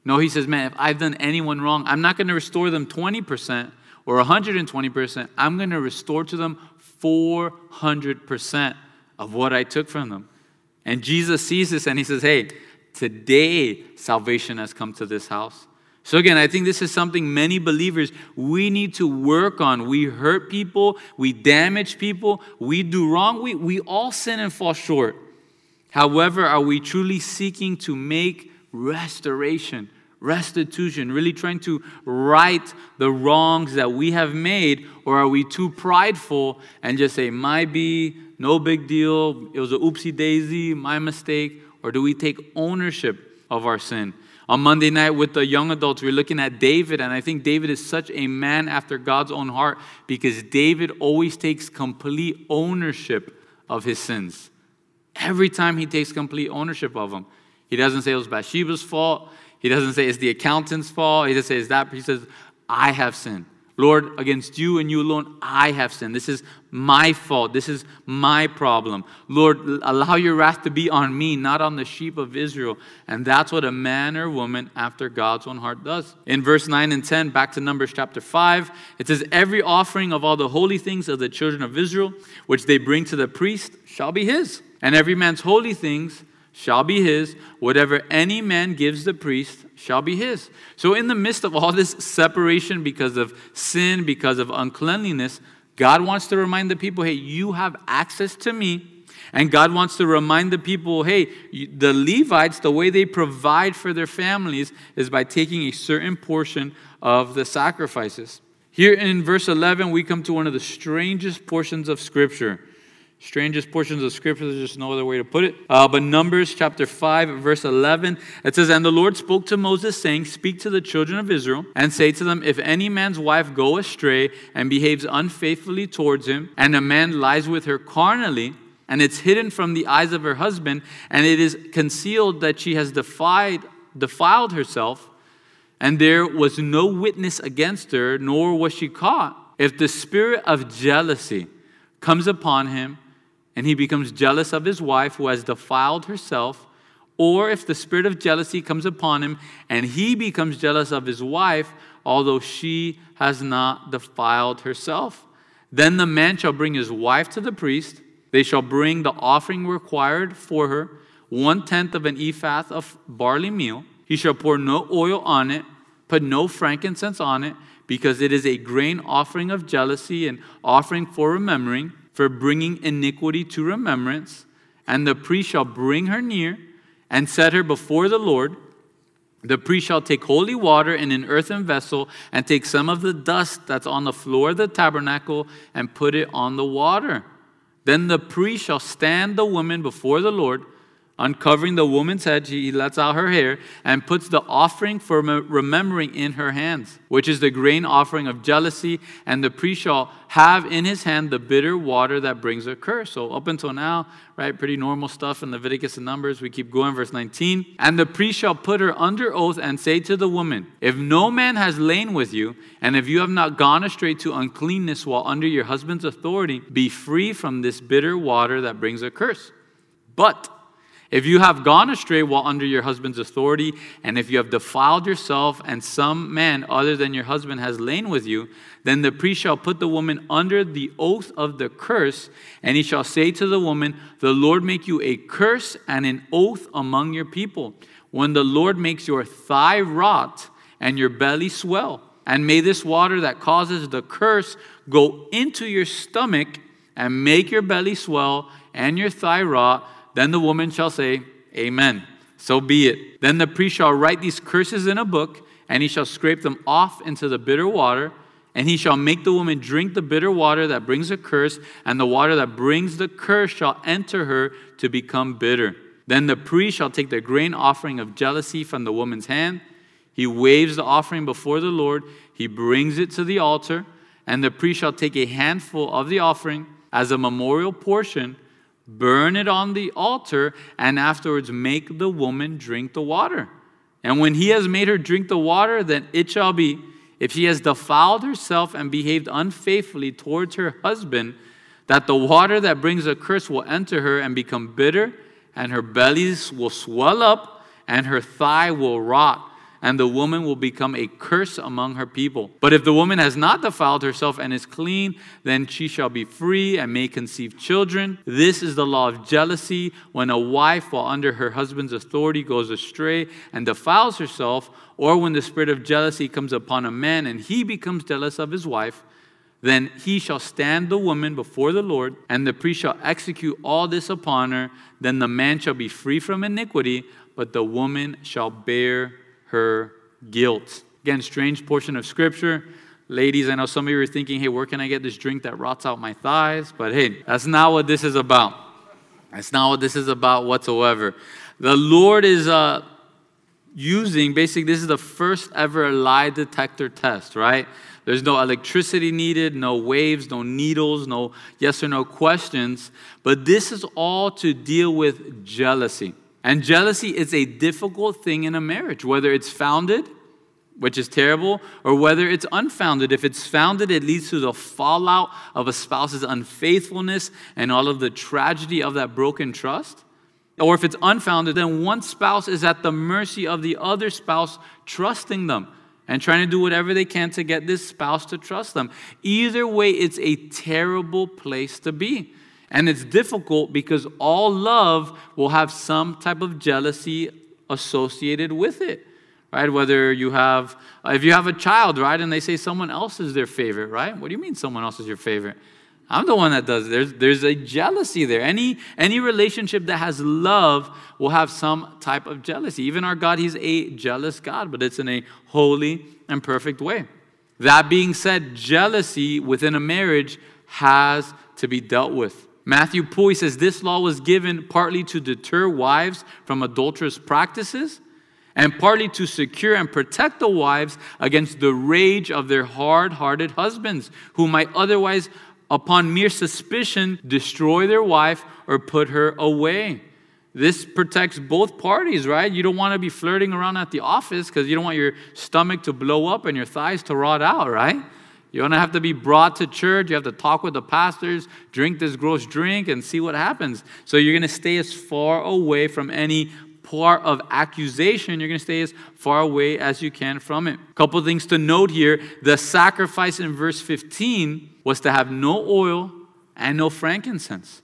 No, he says, Man, if I've done anyone wrong, I'm not going to restore them 20% or 120%. I'm going to restore to them 400% of what I took from them. And Jesus sees this and he says, Hey, today salvation has come to this house. So, again, I think this is something many believers we need to work on. We hurt people, we damage people, we do wrong, we, we all sin and fall short. However, are we truly seeking to make restoration, restitution, really trying to right the wrongs that we have made? Or are we too prideful and just say, my be, no big deal, it was a oopsie daisy, my mistake? Or do we take ownership of our sin? On Monday night with the young adults, we are looking at David, and I think David is such a man after God's own heart because David always takes complete ownership of his sins. Every time he takes complete ownership of them. He doesn't say it was Bathsheba's fault. He doesn't say it's the accountant's fault. He doesn't say it's that. He says, I have sinned. Lord, against you and you alone, I have sinned. This is my fault. This is my problem. Lord, allow your wrath to be on me, not on the sheep of Israel. And that's what a man or woman after God's own heart does. In verse 9 and 10, back to Numbers chapter 5, it says, Every offering of all the holy things of the children of Israel, which they bring to the priest, shall be his. And every man's holy things shall be his. Whatever any man gives the priest shall be his. So, in the midst of all this separation because of sin, because of uncleanliness, God wants to remind the people hey, you have access to me. And God wants to remind the people hey, the Levites, the way they provide for their families is by taking a certain portion of the sacrifices. Here in verse 11, we come to one of the strangest portions of Scripture strangest portions of scripture. There's just no other way to put it. Uh, but Numbers chapter 5, verse 11, it says, And the Lord spoke to Moses, saying, Speak to the children of Israel, and say to them, If any man's wife go astray and behaves unfaithfully towards him, and a man lies with her carnally, and it's hidden from the eyes of her husband, and it is concealed that she has defied, defiled herself, and there was no witness against her, nor was she caught. If the spirit of jealousy comes upon him, and he becomes jealous of his wife who has defiled herself, or if the spirit of jealousy comes upon him and he becomes jealous of his wife, although she has not defiled herself, then the man shall bring his wife to the priest. They shall bring the offering required for her, one tenth of an ephah of barley meal. He shall pour no oil on it, put no frankincense on it, because it is a grain offering of jealousy and offering for remembering for bringing iniquity to remembrance, and the priest shall bring her near and set her before the Lord. The priest shall take holy water in an earthen vessel and take some of the dust that's on the floor of the tabernacle and put it on the water. Then the priest shall stand the woman before the Lord Uncovering the woman's head, he lets out her hair and puts the offering for remembering in her hands, which is the grain offering of jealousy. And the priest shall have in his hand the bitter water that brings a curse. So, up until now, right, pretty normal stuff in Leviticus and Numbers. We keep going, verse 19. And the priest shall put her under oath and say to the woman, If no man has lain with you, and if you have not gone astray to uncleanness while under your husband's authority, be free from this bitter water that brings a curse. But if you have gone astray while under your husband's authority, and if you have defiled yourself, and some man other than your husband has lain with you, then the priest shall put the woman under the oath of the curse, and he shall say to the woman, The Lord make you a curse and an oath among your people. When the Lord makes your thigh rot and your belly swell, and may this water that causes the curse go into your stomach and make your belly swell and your thigh rot then the woman shall say, Amen. So be it. Then the priest shall write these curses in a book, and he shall scrape them off into the bitter water, And he shall make the woman drink the bitter water that brings a curse, and the water that brings the curse shall enter her to become bitter. Then the priest shall take the grain offering of jealousy from the woman's hand. He waves the offering before the Lord, he brings it to the altar, and the priest shall take a handful of the offering as a memorial portion, burn it on the altar, and afterwards make the woman drink the water. And when he has made her drink the water, then it shall be if she has defiled herself and behaved unfaithfully towards her husband, that the water that brings a curse will enter her and become bitter, and her bellies will swell up, and her thigh will rot and the woman will become a curse among her people. But if the woman has not defiled herself and is clean, then she shall be free and may conceive children. This is the law of jealousy. When a wife, while under her husband's authority, goes astray and defiles herself, or when the spirit of jealousy comes upon a man and he becomes jealous of his wife, then he shall stand the woman before the Lord, and the priest shall execute all this upon her. Then the man shall be free from iniquity, but the woman shall bear her guilt. Again, strange portion of scripture. Ladies, I know some of you are thinking, hey, where can I get this drink that rots out my thighs? But hey, that's not what this is about. That's not what this is about whatsoever. The Lord is uh, using, basically, this is the first ever lie detector test, right? There's no electricity needed, no waves, no needles, no yes or no questions. But this is all to deal with jealousy. And jealousy is a difficult thing in a marriage, whether it's founded, which is terrible, or whether it's unfounded. If it's founded, it leads to the fallout of a spouse's unfaithfulness and all of the tragedy of that broken trust. Or if it's unfounded, then one spouse is at the mercy of the other spouse trusting them and trying to do whatever they can to get this spouse to trust them. Either way, it's a terrible place to be. And it's difficult because all love will have some type of jealousy associated with it, right? Whether you have, if you have a child, right, and they say someone else is their favorite, right? What do you mean someone else is your favorite? I'm the one that does. There's, there's a jealousy there. Any, any relationship that has love will have some type of jealousy. Even our God, He's a jealous God, but it's in a holy and perfect way. That being said, jealousy within a marriage has to be dealt with. Matthew Poole says this law was given partly to deter wives from adulterous practices and partly to secure and protect the wives against the rage of their hard hearted husbands, who might otherwise, upon mere suspicion, destroy their wife or put her away. This protects both parties, right? You don't want to be flirting around at the office because you don't want your stomach to blow up and your thighs to rot out, right? You don't have to be brought to church. You have to talk with the pastors, drink this gross drink, and see what happens. So you're going to stay as far away from any part of accusation. You're going to stay as far away as you can from it. A couple things to note here the sacrifice in verse 15 was to have no oil and no frankincense.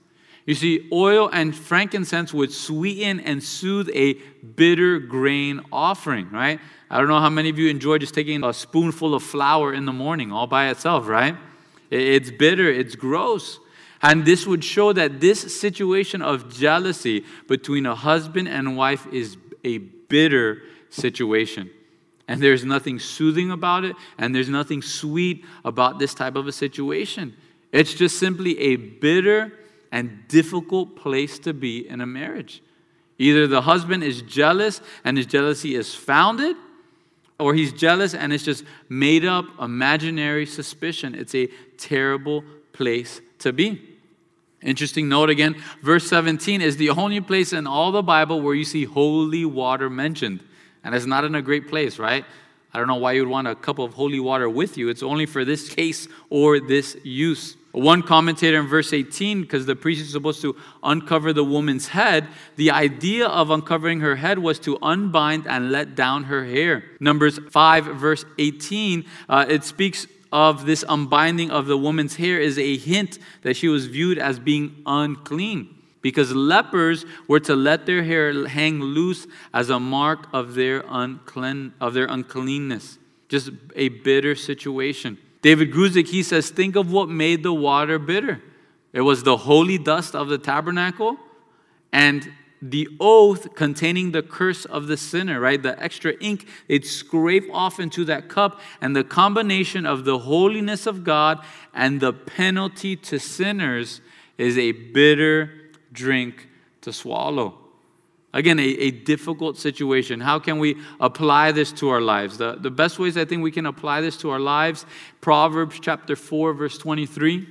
You see, oil and frankincense would sweeten and soothe a bitter grain offering, right? I don't know how many of you enjoy just taking a spoonful of flour in the morning all by itself, right? It's bitter, it's gross. And this would show that this situation of jealousy between a husband and wife is a bitter situation. And there's nothing soothing about it, and there's nothing sweet about this type of a situation. It's just simply a bitter and difficult place to be in a marriage. Either the husband is jealous and his jealousy is founded, or he's jealous and it's just made up imaginary suspicion. It's a terrible place to be. Interesting note again, verse 17 is the only place in all the Bible where you see holy water mentioned. And it's not in a great place, right? I don't know why you'd want a cup of holy water with you. It's only for this case or this use. One commentator in verse 18, because the priest is supposed to uncover the woman's head, the idea of uncovering her head was to unbind and let down her hair. Numbers 5, verse 18, uh, it speaks of this unbinding of the woman's hair is a hint that she was viewed as being unclean because lepers were to let their hair hang loose as a mark of their, unclean, of their uncleanness. Just a bitter situation. David Guzik, he says, think of what made the water bitter. It was the holy dust of the tabernacle and the oath containing the curse of the sinner, right? The extra ink, they'd scrape off into that cup, and the combination of the holiness of God and the penalty to sinners is a bitter drink to swallow. Again, a, a difficult situation. How can we apply this to our lives? The, the best ways I think we can apply this to our lives, Proverbs chapter 4, verse 23.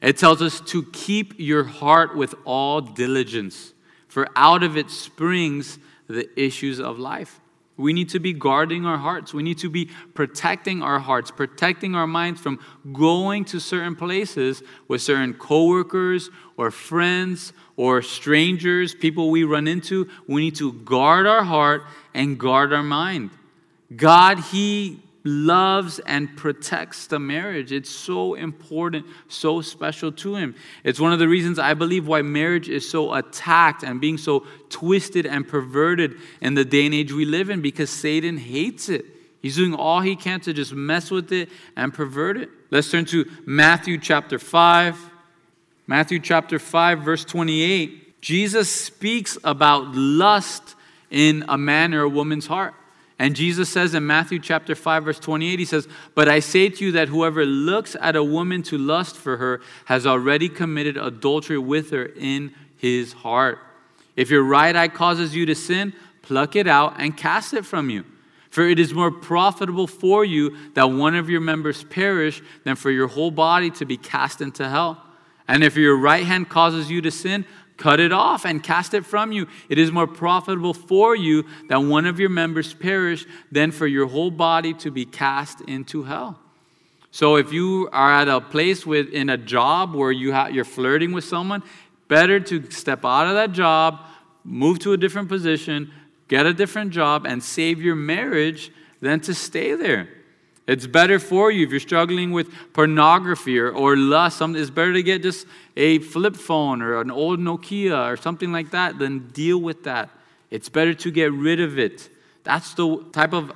It tells us to keep your heart with all diligence for out of it springs the issues of life. We need to be guarding our hearts. We need to be protecting our hearts, protecting our minds from going to certain places with certain coworkers or friends or strangers, people we run into. We need to guard our heart and guard our mind. God, He loves and protects the marriage. It's so important, so special to him. It's one of the reasons I believe why marriage is so attacked and being so twisted and perverted in the day and age we live in because Satan hates it. He's doing all he can to just mess with it and pervert it. Let's turn to Matthew chapter 5. Matthew chapter 5, verse 28. Jesus speaks about lust in a man or a woman's heart. And Jesus says in Matthew chapter 5 verse 28 he says, "But I say to you that whoever looks at a woman to lust for her has already committed adultery with her in his heart. If your right eye causes you to sin, pluck it out and cast it from you." For it is more profitable for you that one of your members perish than for your whole body to be cast into hell. And if your right hand causes you to sin, Cut it off and cast it from you. It is more profitable for you that one of your members perish than for your whole body to be cast into hell. So if you are at a place with in a job where you ha- you're flirting with someone, better to step out of that job, move to a different position, get a different job and save your marriage than to stay there. It's better for you if you're struggling with pornography or, or lust. It's better to get just a flip phone or an old Nokia or something like that than deal with that. It's better to get rid of it. That's the type of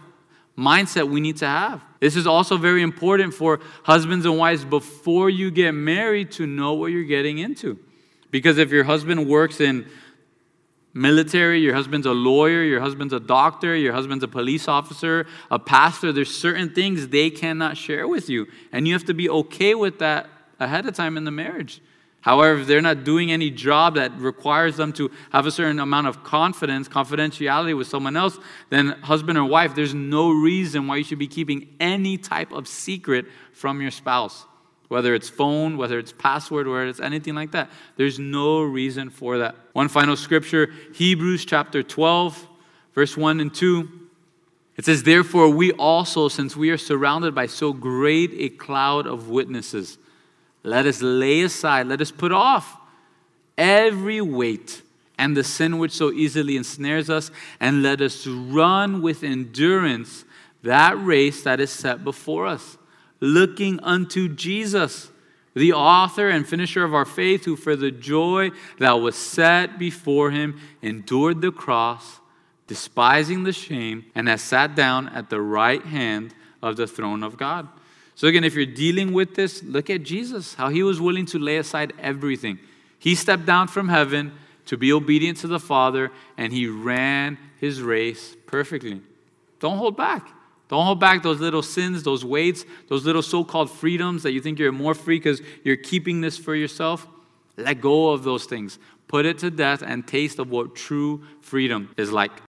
mindset we need to have. This is also very important for husbands and wives before you get married to know what you're getting into. Because if your husband works in military, your husband's a lawyer, your husband's a doctor, your husband's a police officer, a pastor, there's certain things they cannot share with you. And you have to be okay with that ahead of time in the marriage. However, if they're not doing any job that requires them to have a certain amount of confidence, confidentiality with someone else, then husband or wife, there's no reason why you should be keeping any type of secret from your spouse whether it's phone, whether it's password, whether it's anything like that. There's no reason for that. One final scripture Hebrews chapter 12, verse 1 and 2. It says, Therefore, we also, since we are surrounded by so great a cloud of witnesses, let us lay aside, let us put off every weight and the sin which so easily ensnares us, and let us run with endurance that race that is set before us looking unto Jesus, the author and finisher of our faith, who for the joy that was set before him endured the cross, despising the shame, and has sat down at the right hand of the throne of God. So, again, if you're dealing with this, look at Jesus, how he was willing to lay aside everything. He stepped down from heaven to be obedient to the Father, and he ran his race perfectly. Don't hold back. Don't hold back those little sins, those weights, those little so called freedoms that you think you're more free because you're keeping this for yourself. Let go of those things. Put it to death and taste of what true freedom is like.